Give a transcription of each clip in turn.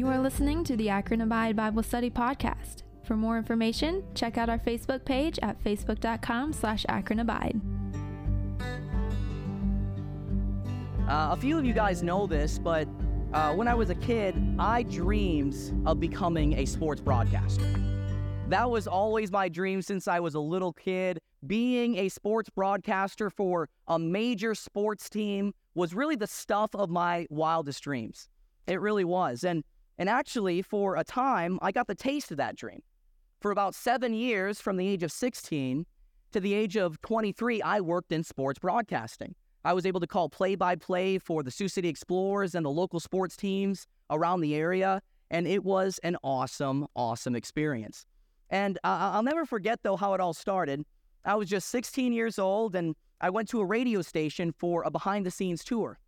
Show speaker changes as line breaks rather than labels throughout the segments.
You are listening to the Akron Abide Bible Study Podcast. For more information, check out our Facebook page at facebook.com slash Akron Abide.
Uh, a few of you guys know this, but uh, when I was a kid, I dreamed of becoming a sports broadcaster. That was always my dream since I was a little kid. Being a sports broadcaster for a major sports team was really the stuff of my wildest dreams. It really was. And and actually, for a time, I got the taste of that dream. For about seven years, from the age of 16 to the age of 23, I worked in sports broadcasting. I was able to call play by play for the Sioux City Explorers and the local sports teams around the area. And it was an awesome, awesome experience. And uh, I'll never forget, though, how it all started. I was just 16 years old and I went to a radio station for a behind the scenes tour.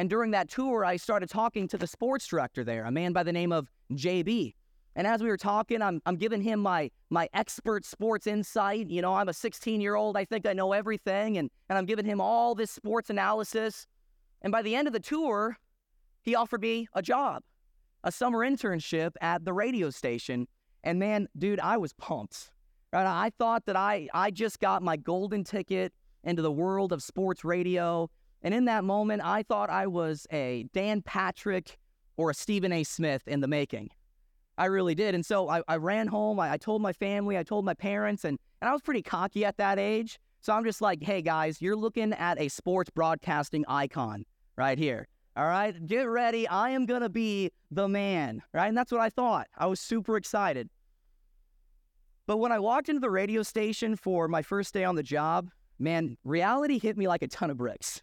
And during that tour, I started talking to the sports director there, a man by the name of JB. And as we were talking, I'm, I'm giving him my, my expert sports insight. You know, I'm a 16 year old. I think I know everything. And, and I'm giving him all this sports analysis. And by the end of the tour, he offered me a job, a summer internship at the radio station. And man, dude, I was pumped. Right? I thought that I, I just got my golden ticket into the world of sports radio. And in that moment, I thought I was a Dan Patrick or a Stephen A. Smith in the making. I really did. And so I, I ran home. I, I, told my family, I told my parents, and, and I was pretty cocky at that age. So I'm just like, hey guys, you're looking at a sports broadcasting icon right here. All right, get ready. I am going to be the man. Right. And that's what I thought. I was super excited. But when I walked into the radio station for my first day on the job, man, reality hit me like a ton of bricks.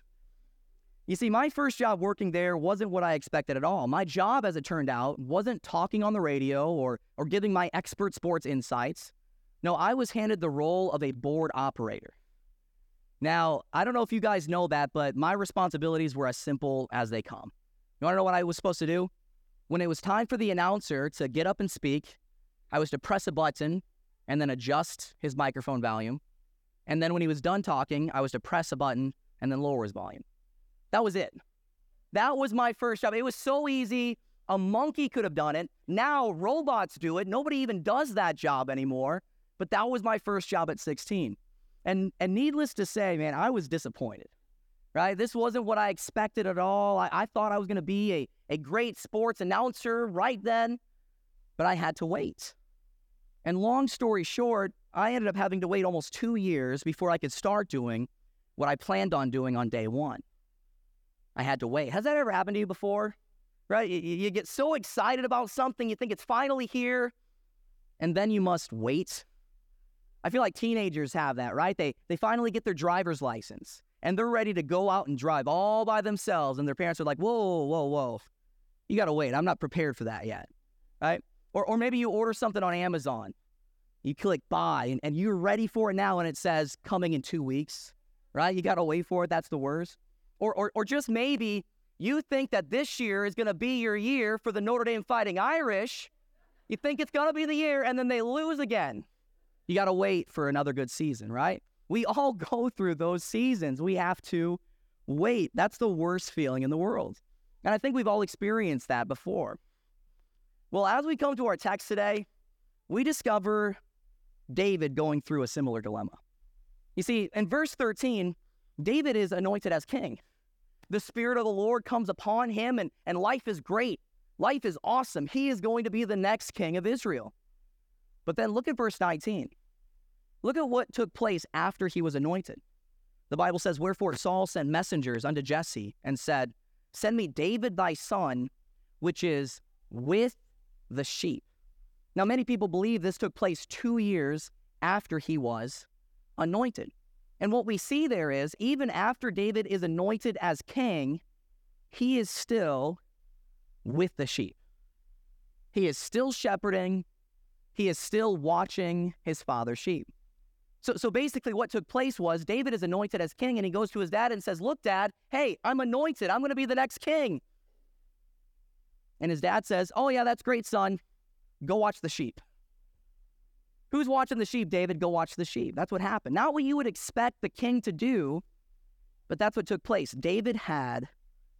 You see, my first job working there wasn't what I expected at all. My job, as it turned out, wasn't talking on the radio or, or giving my expert sports insights. No, I was handed the role of a board operator. Now, I don't know if you guys know that, but my responsibilities were as simple as they come. You want to know what I was supposed to do? When it was time for the announcer to get up and speak, I was to press a button and then adjust his microphone volume. And then when he was done talking, I was to press a button and then lower his volume. That was it. That was my first job. It was so easy. A monkey could have done it. Now robots do it. Nobody even does that job anymore. But that was my first job at 16. And and needless to say, man, I was disappointed. Right? This wasn't what I expected at all. I, I thought I was gonna be a, a great sports announcer right then, but I had to wait. And long story short, I ended up having to wait almost two years before I could start doing what I planned on doing on day one. I had to wait. Has that ever happened to you before? Right? You, you get so excited about something, you think it's finally here, and then you must wait. I feel like teenagers have that, right? They they finally get their driver's license and they're ready to go out and drive all by themselves, and their parents are like, "Whoa, whoa, whoa, you gotta wait. I'm not prepared for that yet." Right? Or or maybe you order something on Amazon, you click buy, and, and you're ready for it now, and it says coming in two weeks. Right? You gotta wait for it. That's the worst. Or, or, or just maybe you think that this year is going to be your year for the Notre Dame Fighting Irish. You think it's going to be the year, and then they lose again. You got to wait for another good season, right? We all go through those seasons. We have to wait. That's the worst feeling in the world. And I think we've all experienced that before. Well, as we come to our text today, we discover David going through a similar dilemma. You see, in verse 13, David is anointed as king. The Spirit of the Lord comes upon him, and, and life is great. Life is awesome. He is going to be the next king of Israel. But then look at verse 19. Look at what took place after he was anointed. The Bible says, Wherefore Saul sent messengers unto Jesse and said, Send me David thy son, which is with the sheep. Now, many people believe this took place two years after he was anointed. And what we see there is, even after David is anointed as king, he is still with the sheep. He is still shepherding. He is still watching his father's sheep. So, so basically, what took place was David is anointed as king, and he goes to his dad and says, Look, dad, hey, I'm anointed. I'm going to be the next king. And his dad says, Oh, yeah, that's great, son. Go watch the sheep. Who's watching the sheep, David? Go watch the sheep. That's what happened. Not what you would expect the king to do, but that's what took place. David had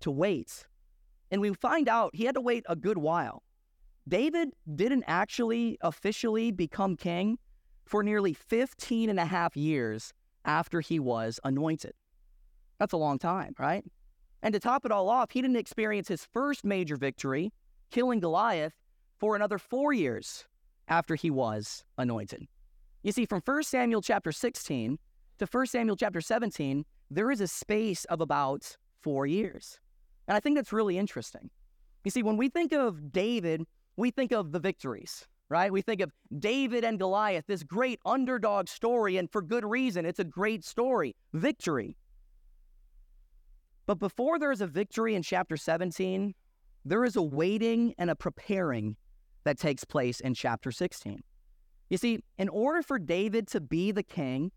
to wait. And we find out he had to wait a good while. David didn't actually officially become king for nearly 15 and a half years after he was anointed. That's a long time, right? And to top it all off, he didn't experience his first major victory, killing Goliath, for another four years after he was anointed. You see, from 1 Samuel chapter 16 to 1 Samuel chapter 17, there is a space of about four years. And I think that's really interesting. You see, when we think of David, we think of the victories, right? We think of David and Goliath, this great underdog story, and for good reason. It's a great story, victory. But before there is a victory in chapter 17, there is a waiting and a preparing that takes place in chapter 16. You see, in order for David to be the king,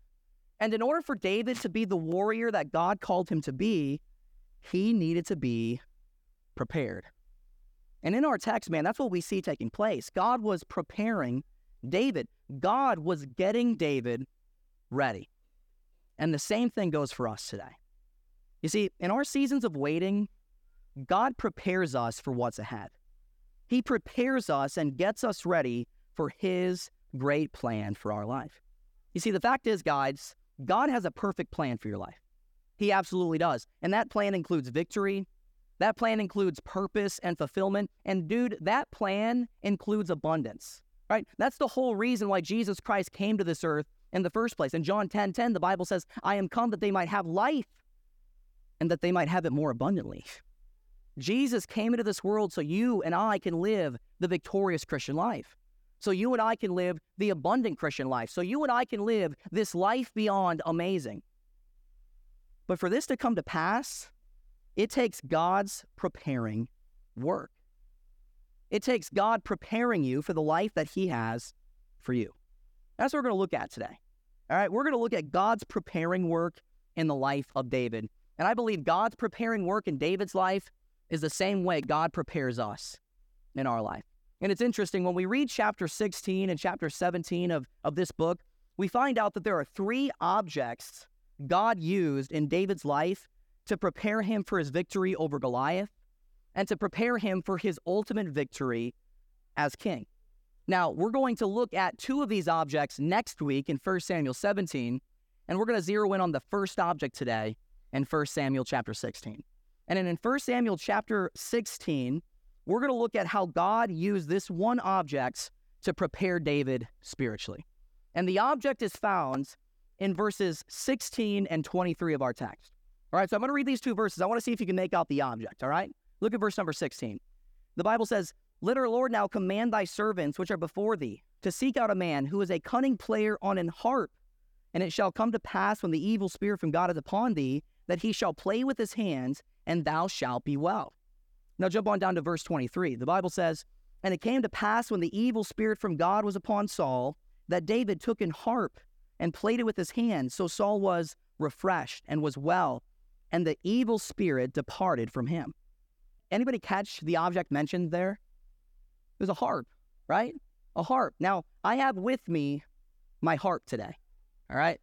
and in order for David to be the warrior that God called him to be, he needed to be prepared. And in our text, man, that's what we see taking place. God was preparing David, God was getting David ready. And the same thing goes for us today. You see, in our seasons of waiting, God prepares us for what's ahead. He prepares us and gets us ready for His great plan for our life. You see, the fact is, guys, God has a perfect plan for your life. He absolutely does. And that plan includes victory. That plan includes purpose and fulfillment. And dude, that plan includes abundance, right? That's the whole reason why Jesus Christ came to this earth in the first place. In John 10 10, the Bible says, I am come that they might have life and that they might have it more abundantly. Jesus came into this world so you and I can live the victorious Christian life. So you and I can live the abundant Christian life. So you and I can live this life beyond amazing. But for this to come to pass, it takes God's preparing work. It takes God preparing you for the life that He has for you. That's what we're going to look at today. All right, we're going to look at God's preparing work in the life of David. And I believe God's preparing work in David's life is the same way God prepares us in our life. And it's interesting, when we read chapter 16 and chapter 17 of, of this book, we find out that there are three objects God used in David's life to prepare him for his victory over Goliath and to prepare him for his ultimate victory as king. Now, we're going to look at two of these objects next week in 1 Samuel 17, and we're going to zero in on the first object today in 1 Samuel chapter 16. And then in 1 Samuel chapter 16, we're going to look at how God used this one object to prepare David spiritually. And the object is found in verses 16 and 23 of our text. All right, so I'm going to read these two verses. I want to see if you can make out the object. All right, look at verse number 16. The Bible says, Let our Lord now command thy servants which are before thee to seek out a man who is a cunning player on an harp. And it shall come to pass when the evil spirit from God is upon thee that he shall play with his hands, and thou shalt be well. Now jump on down to verse 23. The Bible says, And it came to pass when the evil spirit from God was upon Saul, that David took an harp and played it with his hands. So Saul was refreshed and was well, and the evil spirit departed from him. Anybody catch the object mentioned there? It was a harp, right? A harp. Now, I have with me my harp today. All right.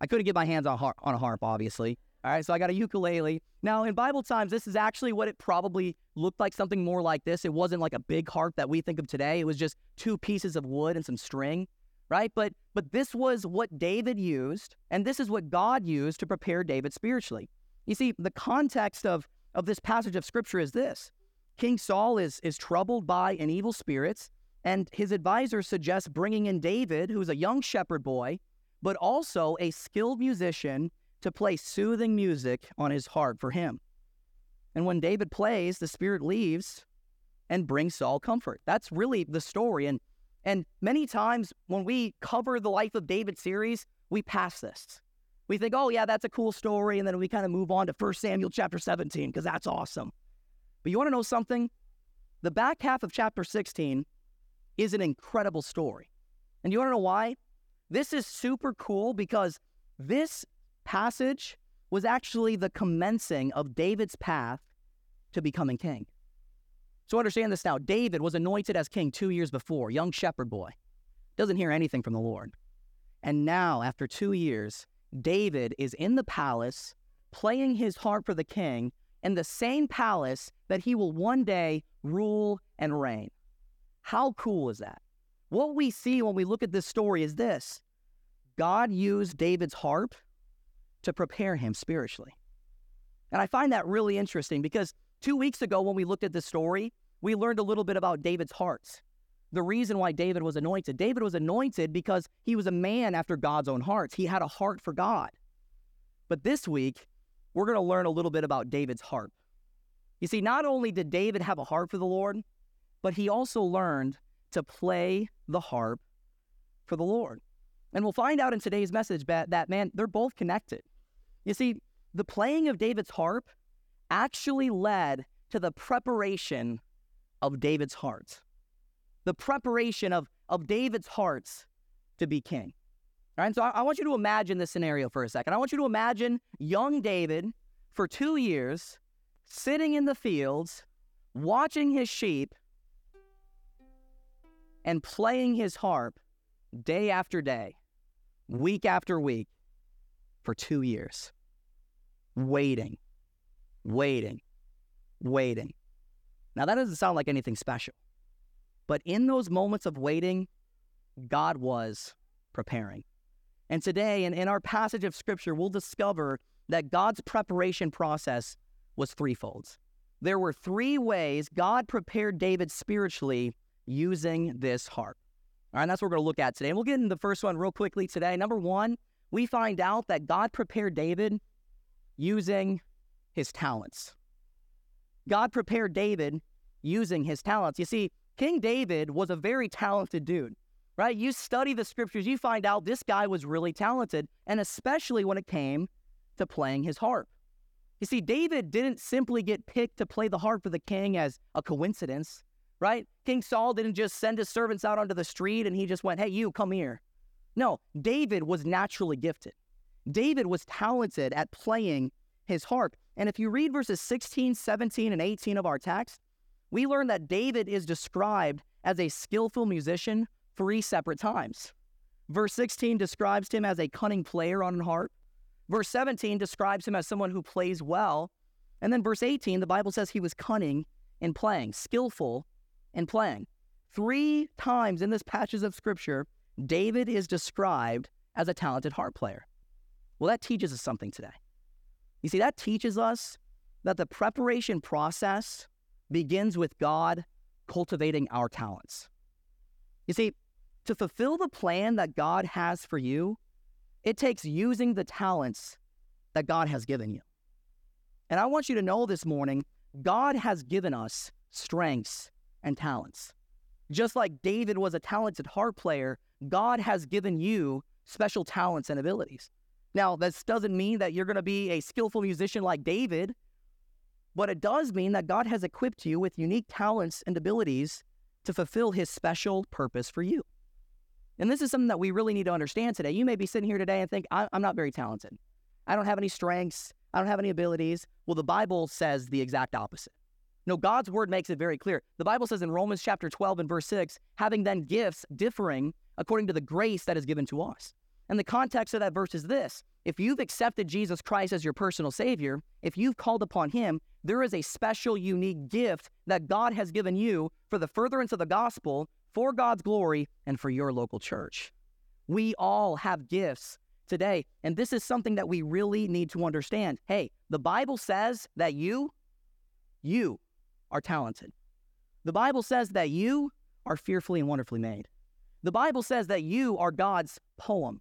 I couldn't get my hands on, har- on a harp, obviously. All right, so I got a ukulele. Now, in Bible times, this is actually what it probably looked like something more like this. It wasn't like a big harp that we think of today. It was just two pieces of wood and some string, right? But but this was what David used, and this is what God used to prepare David spiritually. You see, the context of of this passage of scripture is this. King Saul is is troubled by an evil spirits, and his advisor suggests bringing in David, who's a young shepherd boy, but also a skilled musician to play soothing music on his harp for him. And when David plays, the Spirit leaves and brings Saul comfort. That's really the story. And and many times when we cover the life of David series, we pass this. We think, oh yeah, that's a cool story, and then we kind of move on to 1 Samuel chapter 17, because that's awesome. But you want to know something? The back half of chapter 16 is an incredible story. And you want to know why? This is super cool because this passage was actually the commencing of David's path to becoming king. So understand this now. David was anointed as king two years before, young shepherd boy. Doesn't hear anything from the Lord. And now, after two years, David is in the palace playing his harp for the king in the same palace that he will one day rule and reign. How cool is that? What we see when we look at this story is this God used David's harp to prepare him spiritually. And I find that really interesting because two weeks ago, when we looked at this story, we learned a little bit about David's hearts. The reason why David was anointed. David was anointed because he was a man after God's own heart. He had a heart for God. But this week, we're going to learn a little bit about David's harp. You see, not only did David have a heart for the Lord, but he also learned to play the harp for the Lord. And we'll find out in today's message that, that man, they're both connected. You see, the playing of David's harp actually led to the preparation of David's heart. The preparation of, of David's hearts to be king. All right, so I, I want you to imagine this scenario for a second. I want you to imagine young David for two years sitting in the fields, watching his sheep, and playing his harp day after day, week after week, for two years, waiting, waiting, waiting. Now, that doesn't sound like anything special, but in those moments of waiting, God was preparing. And today, in, in our passage of scripture, we'll discover that God's preparation process was threefold. There were three ways God prepared David spiritually using this harp. All right, that's what we're going to look at today. And we'll get into the first one real quickly today. Number one, we find out that God prepared David using his talents. God prepared David using his talents. You see, King David was a very talented dude, right? You study the scriptures, you find out this guy was really talented, and especially when it came to playing his harp. You see, David didn't simply get picked to play the harp for the king as a coincidence right? King Saul didn't just send his servants out onto the street and he just went, hey, you come here. No, David was naturally gifted. David was talented at playing his harp. And if you read verses 16, 17, and 18 of our text, we learn that David is described as a skillful musician three separate times. Verse 16 describes him as a cunning player on a harp. Verse 17 describes him as someone who plays well. And then verse 18, the Bible says he was cunning in playing, skillful in playing. Three times in this passage of scripture, David is described as a talented harp player. Well, that teaches us something today. You see, that teaches us that the preparation process begins with God cultivating our talents. You see, to fulfill the plan that God has for you, it takes using the talents that God has given you. And I want you to know this morning God has given us strengths and talents. Just like David was a talented harp player, God has given you special talents and abilities. Now, this doesn't mean that you're going to be a skillful musician like David, but it does mean that God has equipped you with unique talents and abilities to fulfill his special purpose for you. And this is something that we really need to understand today. You may be sitting here today and think, I'm not very talented. I don't have any strengths. I don't have any abilities. Well, the Bible says the exact opposite. No, God's word makes it very clear. The Bible says in Romans chapter 12 and verse 6, having then gifts differing according to the grace that is given to us. And the context of that verse is this if you've accepted Jesus Christ as your personal Savior, if you've called upon Him, there is a special, unique gift that God has given you for the furtherance of the gospel, for God's glory, and for your local church. We all have gifts today. And this is something that we really need to understand. Hey, the Bible says that you, you are talented. The Bible says that you are fearfully and wonderfully made. The Bible says that you are God's poem.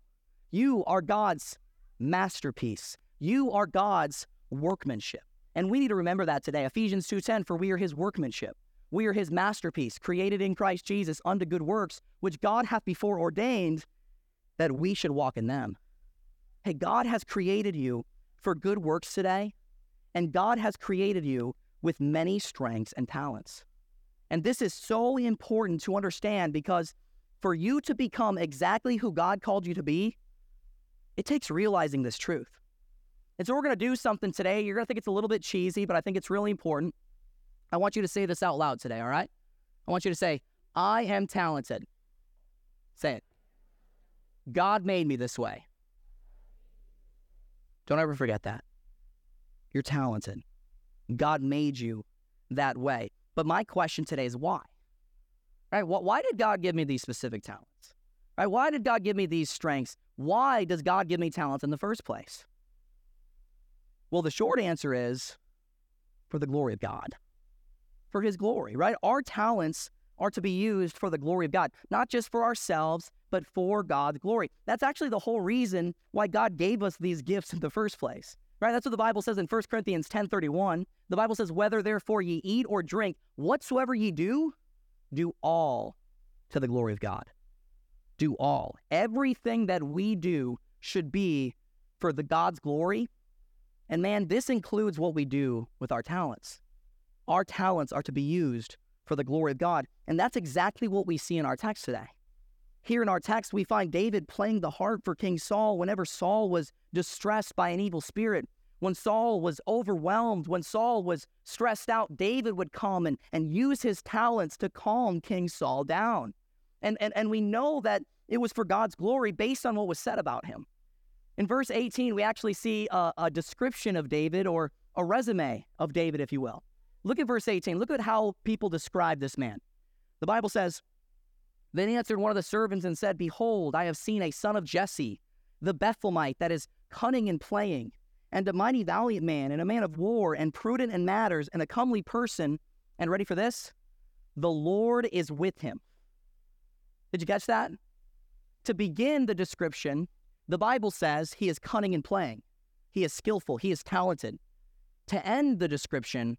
You are God's masterpiece. You are God's workmanship. And we need to remember that today. Ephesians 2:10 for we are his workmanship. We are his masterpiece, created in Christ Jesus unto good works, which God hath before ordained that we should walk in them. Hey, God has created you for good works today, and God has created you with many strengths and talents. And this is so important to understand because for you to become exactly who God called you to be, it takes realizing this truth. And so we're going to do something today. You're going to think it's a little bit cheesy, but I think it's really important. I want you to say this out loud today, all right? I want you to say, I am talented. Say it. God made me this way. Don't ever forget that. You're talented. God made you that way. But my question today is why? Right? Why did God give me these specific talents? Right? Why did God give me these strengths? Why does God give me talents in the first place? Well, the short answer is for the glory of God, for His glory, right? Our talents are to be used for the glory of God, not just for ourselves, but for God's glory. That's actually the whole reason why God gave us these gifts in the first place. Right? That's what the Bible says in 1 Corinthians 10:31. The Bible says, "Whether therefore ye eat or drink, whatsoever ye do, do all to the glory of God." Do all. Everything that we do should be for the God's glory. And man, this includes what we do with our talents. Our talents are to be used for the glory of God. And that's exactly what we see in our text today. Here in our text, we find David playing the harp for King Saul whenever Saul was distressed by an evil spirit. When Saul was overwhelmed, when Saul was stressed out, David would come and, and use his talents to calm King Saul down. And, and, and we know that it was for God's glory based on what was said about him. In verse 18, we actually see a, a description of David or a resume of David, if you will. Look at verse 18. Look at how people describe this man. The Bible says, then answered one of the servants and said, Behold, I have seen a son of Jesse, the Bethlehemite, that is cunning in playing, and a mighty valiant man, and a man of war, and prudent in matters, and a comely person. And ready for this? The Lord is with him. Did you catch that? To begin the description, the Bible says he is cunning in playing, he is skillful, he is talented. To end the description,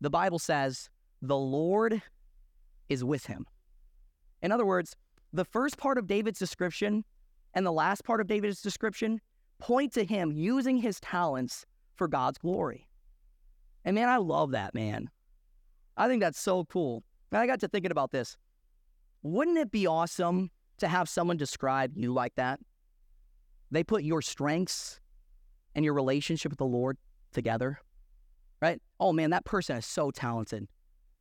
the Bible says, the Lord is with him. In other words, the first part of David's description and the last part of David's description point to him using his talents for God's glory. And man, I love that, man. I think that's so cool. And I got to thinking about this. Wouldn't it be awesome to have someone describe you like that? They put your strengths and your relationship with the Lord together, right? Oh man, that person is so talented.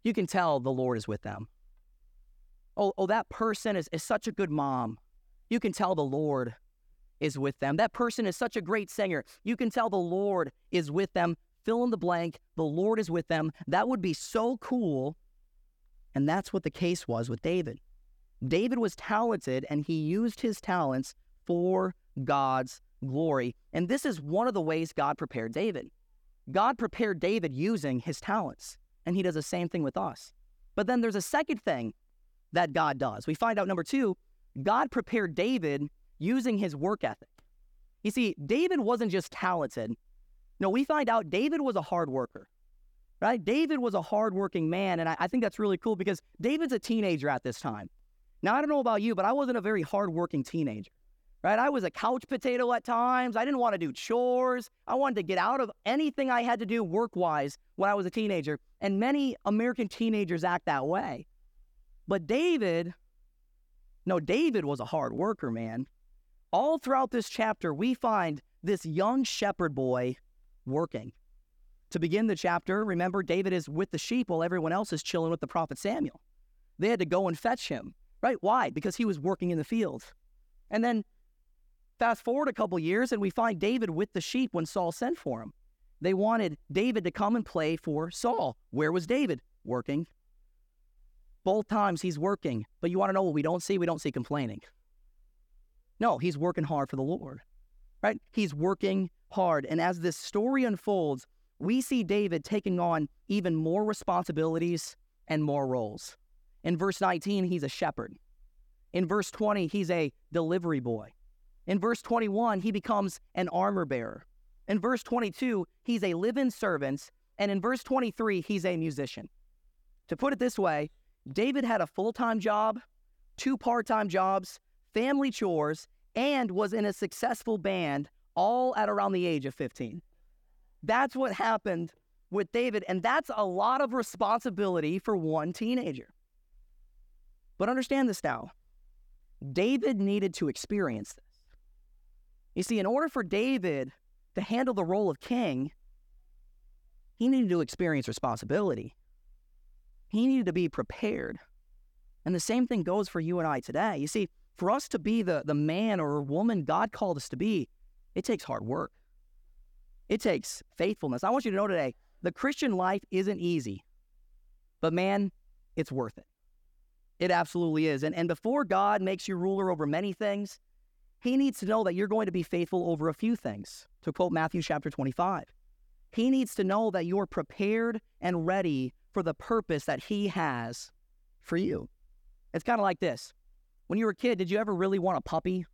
You can tell the Lord is with them oh, oh that person is, is such a good mom. You can tell the Lord is with them. That person is such a great singer. You can tell the Lord is with them. Fill in the blank. The Lord is with them. That would be so cool. And that's what the case was with David. David was talented and he used his talents for God's glory. And this is one of the ways God prepared David. God prepared David using his talents, and he does the same thing with us. But then there's a second thing that God does. We find out number two, God prepared David using his work ethic. You see, David wasn't just talented. No, we find out David was a hard worker, right? David was a hardworking man. And I, I think that's really cool because David's a teenager at this time. Now, I don't know about you, but I wasn't a very hardworking teenager, right? I was a couch potato at times. I didn't want to do chores. I wanted to get out of anything I had to do work wise when I was a teenager. And many American teenagers act that way. But David, no, David was a hard worker, man. All throughout this chapter, we find this young shepherd boy working. To begin the chapter, remember, David is with the sheep while everyone else is chilling with the prophet Samuel. They had to go and fetch him, right? Why? Because he was working in the fields. And then fast forward a couple years, and we find David with the sheep when Saul sent for him. They wanted David to come and play for Saul. Where was David? Working. Both times he's working. But you want to know what we don't see? We don't see complaining. No, he's working hard for the Lord, right? He's working hard. And as this story unfolds, we see David taking on even more responsibilities and more roles. In verse 19, he's a shepherd. In verse 20, he's a delivery boy. In verse 21, he becomes an armor bearer. In verse 22, he's a live in servant. And in verse 23, he's a musician. To put it this way, David had a full time job, two part time jobs, family chores, and was in a successful band all at around the age of 15. That's what happened with David, and that's a lot of responsibility for one teenager. But understand this now David needed to experience this. You see, in order for David to handle the role of king, he needed to experience responsibility. He needed to be prepared. And the same thing goes for you and I today. You see, for us to be the, the man or woman God called us to be, it takes hard work. It takes faithfulness. I want you to know today the Christian life isn't easy, but man, it's worth it. It absolutely is. And, and before God makes you ruler over many things, he needs to know that you're going to be faithful over a few things. To quote Matthew chapter 25, he needs to know that you're prepared and ready for the purpose that he has for you. It's kind of like this. When you were a kid, did you ever really want a puppy?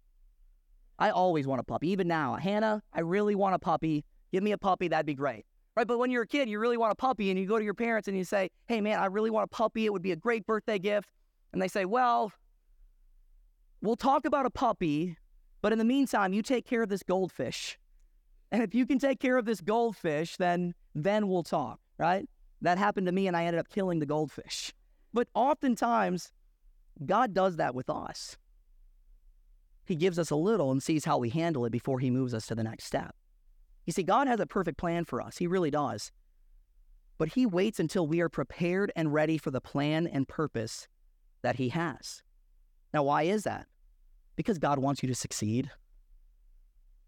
I always want a puppy, even now. Hannah, I really want a puppy. Give me a puppy, that'd be great. Right? But when you're a kid, you really want a puppy, and you go to your parents and you say, Hey, man, I really want a puppy. It would be a great birthday gift. And they say, Well, we'll talk about a puppy, but in the meantime, you take care of this goldfish. And if you can take care of this goldfish, then then we'll talk, right? That happened to me and I ended up killing the goldfish. But oftentimes, God does that with us. He gives us a little and sees how we handle it before he moves us to the next step. You see, God has a perfect plan for us. He really does. But he waits until we are prepared and ready for the plan and purpose that he has. Now, why is that? Because God wants you to succeed.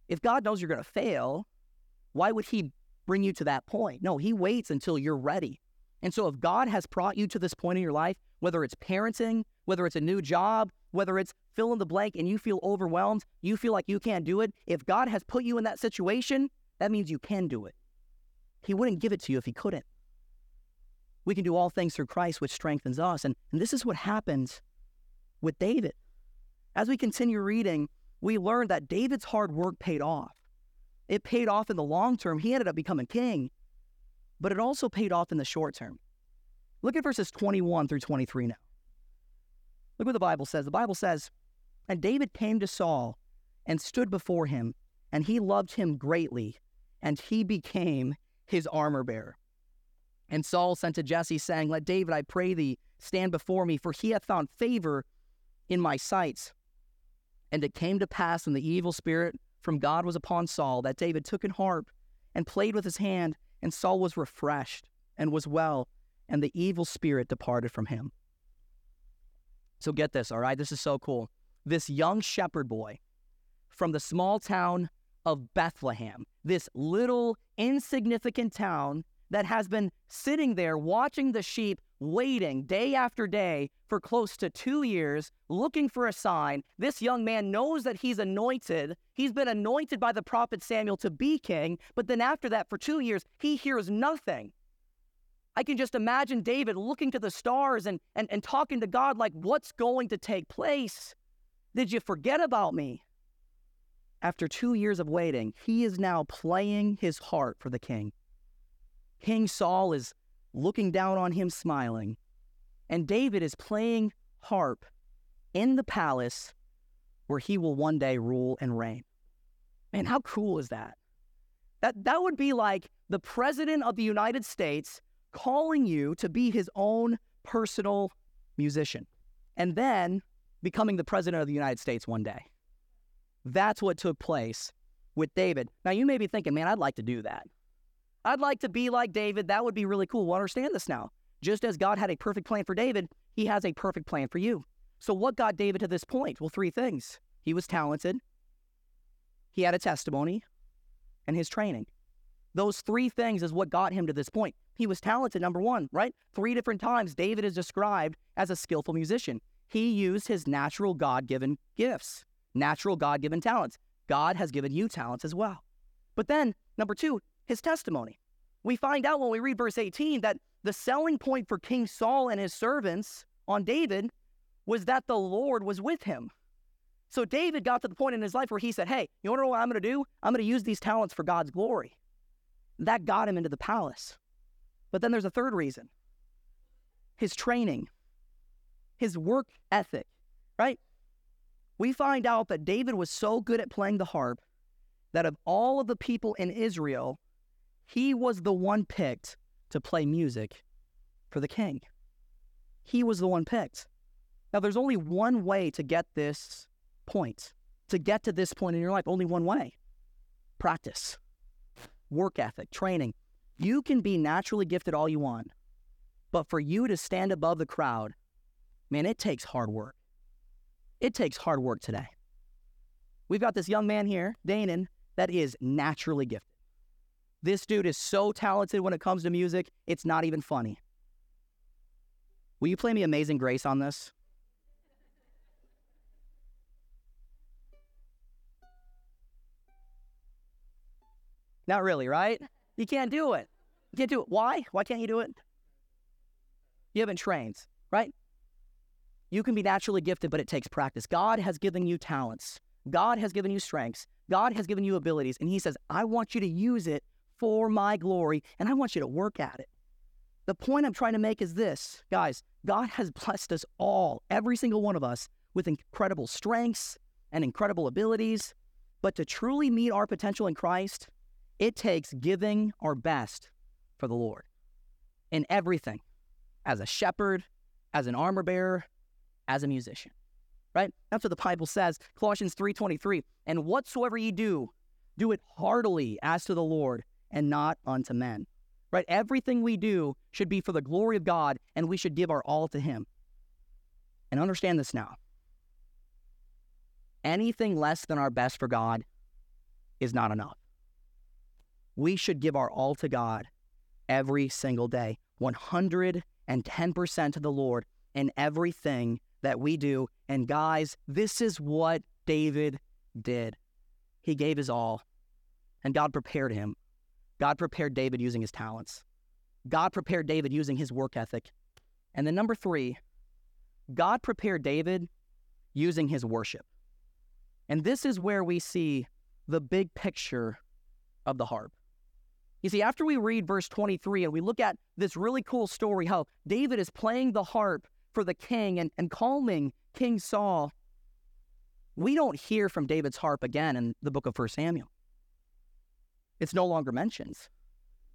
If God knows you're going to fail, why would He bring you to that point? No, He waits until you're ready. And so, if God has brought you to this point in your life, whether it's parenting, whether it's a new job, whether it's fill in the blank and you feel overwhelmed, you feel like you can't do it, if God has put you in that situation, that means you can do it. He wouldn't give it to you if He couldn't. We can do all things through Christ, which strengthens us. And, and this is what happens with David. As we continue reading, we learn that David's hard work paid off. It paid off in the long term. He ended up becoming king, but it also paid off in the short term. Look at verses 21 through 23 now. Look what the Bible says. The Bible says, And David came to Saul and stood before him, and he loved him greatly, and he became his armor bearer. And Saul sent to Jesse, saying, Let David, I pray thee, stand before me, for he hath found favor in my sight. And it came to pass when the evil spirit from God was upon Saul that David took an harp and played with his hand, and Saul was refreshed and was well, and the evil spirit departed from him. So get this, all right? This is so cool. This young shepherd boy from the small town of Bethlehem, this little insignificant town that has been sitting there watching the sheep waiting day after day for close to two years, looking for a sign. This young man knows that he's anointed. He's been anointed by the prophet Samuel to be king, but then after that, for two years, he hears nothing. I can just imagine David looking to the stars and, and, and talking to God like, what's going to take place? Did you forget about me? After two years of waiting, he is now playing his heart for the king. King Saul is looking down on him, smiling. And David is playing harp in the palace where he will one day rule and reign. Man, how cool is that? That, that would be like the President of the United States calling you to be his own personal musician and then becoming the President of the United States one day. That's what took place with David. Now, you may be thinking, man, I'd like to do that. I'd like to be like David. That would be really cool. Well, understand this now. Just as God had a perfect plan for David, he has a perfect plan for you. So, what got David to this point? Well, three things. He was talented, he had a testimony, and his training. Those three things is what got him to this point. He was talented, number one, right? Three different times, David is described as a skillful musician. He used his natural God given gifts, natural God given talents. God has given you talents as well. But then, number two, his testimony. We find out when we read verse 18 that the selling point for King Saul and his servants on David was that the Lord was with him. So David got to the point in his life where he said, Hey, you know what I'm going to do? I'm going to use these talents for God's glory. That got him into the palace. But then there's a third reason his training, his work ethic, right? We find out that David was so good at playing the harp that of all of the people in Israel, he was the one picked to play music for the king. He was the one picked. Now, there's only one way to get this point, to get to this point in your life, only one way practice, work ethic, training. You can be naturally gifted all you want, but for you to stand above the crowd, man, it takes hard work. It takes hard work today. We've got this young man here, Danon, that is naturally gifted. This dude is so talented when it comes to music, it's not even funny. Will you play me Amazing Grace on this? Not really, right? You can't do it. You can't do it. Why? Why can't you do it? You haven't trained, right? You can be naturally gifted, but it takes practice. God has given you talents. God has given you strengths. God has given you abilities. And He says, I want you to use it for my glory, and I want you to work at it. The point I'm trying to make is this, guys God has blessed us all, every single one of us, with incredible strengths and incredible abilities. But to truly meet our potential in Christ, it takes giving our best for the Lord in everything as a shepherd, as an armor bearer, as a musician. Right? That's what the Bible says, Colossians 3:23. And whatsoever ye do, do it heartily as to the Lord and not unto men. Right? Everything we do should be for the glory of God and we should give our all to him. And understand this now. Anything less than our best for God is not enough. We should give our all to God every single day, 110% to the Lord in everything that we do. And guys, this is what David did. He gave his all, and God prepared him. God prepared David using his talents. God prepared David using his work ethic. And then number three, God prepared David using his worship. And this is where we see the big picture of the harp. You see, after we read verse 23 and we look at this really cool story, how David is playing the harp for the king and, and calming King Saul, we don't hear from David's harp again in the book of 1 Samuel. It's no longer mentioned.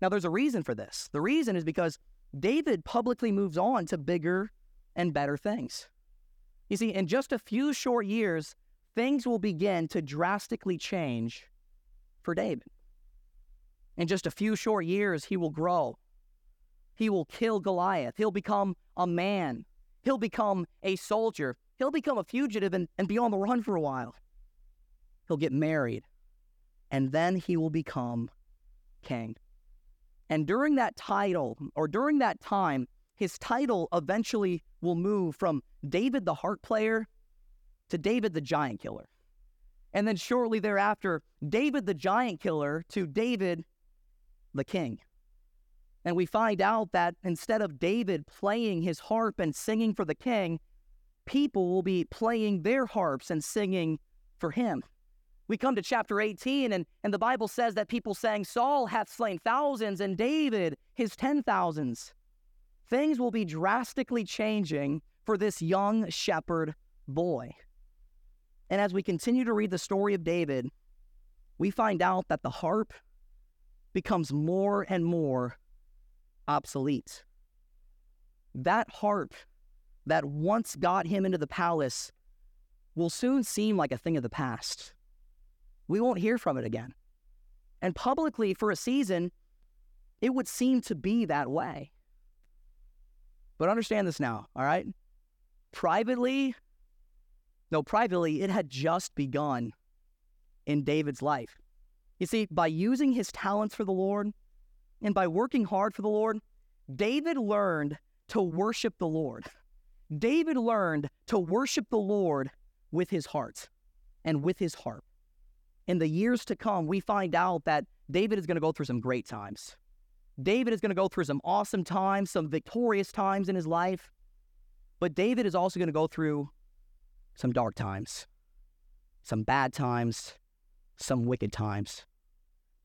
Now, there's a reason for this. The reason is because David publicly moves on to bigger and better things. You see, in just a few short years, things will begin to drastically change for David. In just a few short years, he will grow. He will kill Goliath. He'll become a man. He'll become a soldier. He'll become a fugitive and, and be on the run for a while. He'll get married. And then he will become king. And during that title, or during that time, his title eventually will move from David the harp player to David the giant killer. And then shortly thereafter, David the giant killer to David the king. And we find out that instead of David playing his harp and singing for the king, people will be playing their harps and singing for him. We come to chapter 18, and, and the Bible says that people sang, Saul hath slain thousands, and David his ten thousands. Things will be drastically changing for this young shepherd boy. And as we continue to read the story of David, we find out that the harp becomes more and more obsolete. That harp that once got him into the palace will soon seem like a thing of the past. We won't hear from it again. And publicly, for a season, it would seem to be that way. But understand this now, all right? Privately, no, privately, it had just begun in David's life. You see, by using his talents for the Lord and by working hard for the Lord, David learned to worship the Lord. David learned to worship the Lord with his heart and with his harp. In the years to come, we find out that David is going to go through some great times. David is going to go through some awesome times, some victorious times in his life. But David is also going to go through some dark times, some bad times, some wicked times.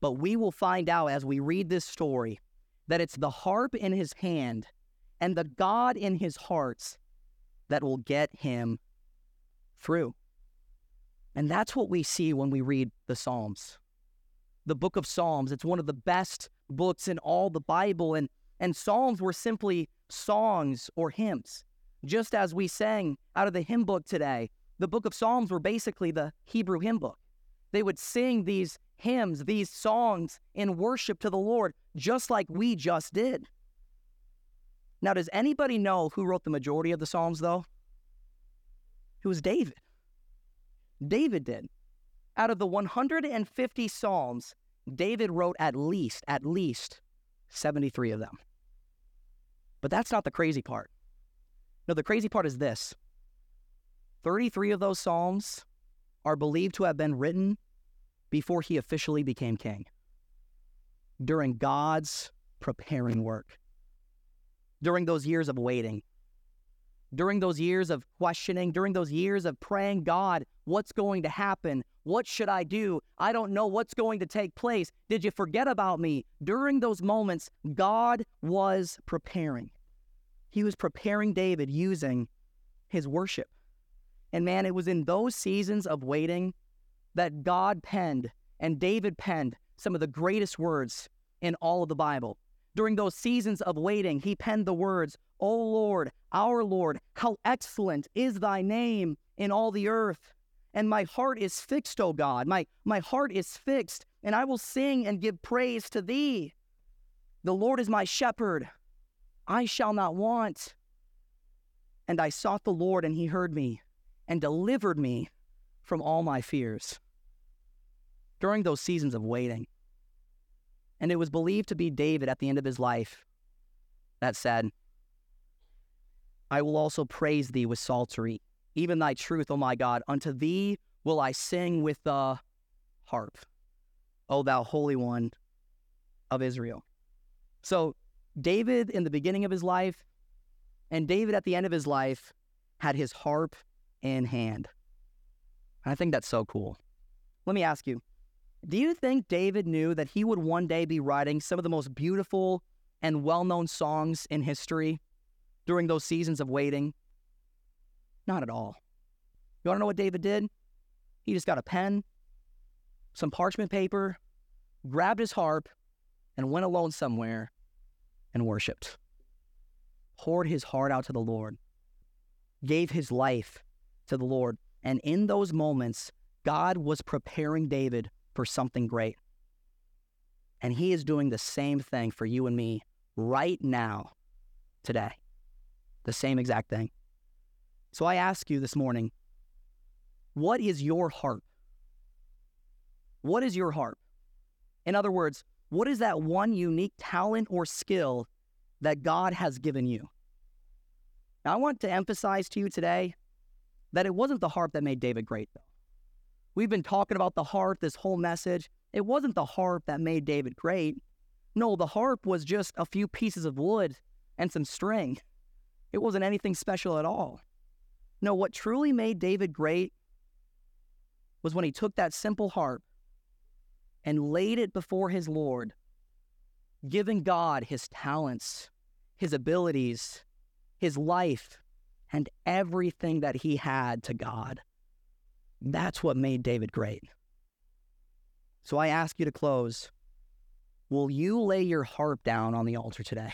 But we will find out as we read this story that it's the harp in his hand and the God in his hearts that will get him through. And that's what we see when we read the Psalms. The book of Psalms, it's one of the best books in all the Bible. And, and Psalms were simply songs or hymns. Just as we sang out of the hymn book today, the book of Psalms were basically the Hebrew hymn book. They would sing these hymns, these songs in worship to the Lord, just like we just did. Now, does anybody know who wrote the majority of the Psalms, though? It was David. David did. Out of the 150 Psalms, David wrote at least, at least 73 of them. But that's not the crazy part. No, the crazy part is this 33 of those Psalms are believed to have been written before he officially became king. during God's preparing work. During those years of waiting, during those years of questioning, during those years of praying, God, what's going to happen? What should I do? I don't know what's going to take place. Did you forget about me? During those moments, God was preparing. He was preparing David using his worship. And man, it was in those seasons of waiting that God penned and David penned some of the greatest words in all of the Bible. During those seasons of waiting, he penned the words, O Lord, our Lord, how excellent is thy name in all the earth. And my heart is fixed, O God. My, my heart is fixed, and I will sing and give praise to thee. The Lord is my shepherd. I shall not want. And I sought the Lord, and he heard me and delivered me from all my fears. During those seasons of waiting, and it was believed to be David at the end of his life that said, I will also praise thee with psaltery, even thy truth, O my God. Unto thee will I sing with the harp, O thou Holy One of Israel. So, David in the beginning of his life and David at the end of his life had his harp in hand. And I think that's so cool. Let me ask you do you think David knew that he would one day be writing some of the most beautiful and well known songs in history during those seasons of waiting? Not at all. You want to know what David did? He just got a pen, some parchment paper, grabbed his harp, and went alone somewhere and worshiped. Poured his heart out to the Lord, gave his life to the Lord. And in those moments, God was preparing David for something great. And he is doing the same thing for you and me right now, today. The same exact thing. So I ask you this morning what is your harp? What is your harp? In other words, what is that one unique talent or skill that God has given you? Now, I want to emphasize to you today that it wasn't the harp that made David great, though. We've been talking about the harp this whole message. It wasn't the harp that made David great. No, the harp was just a few pieces of wood and some string. It wasn't anything special at all. No, what truly made David great was when he took that simple harp and laid it before his Lord, giving God his talents, his abilities, his life, and everything that he had to God. That's what made David great. So I ask you to close. Will you lay your harp down on the altar today?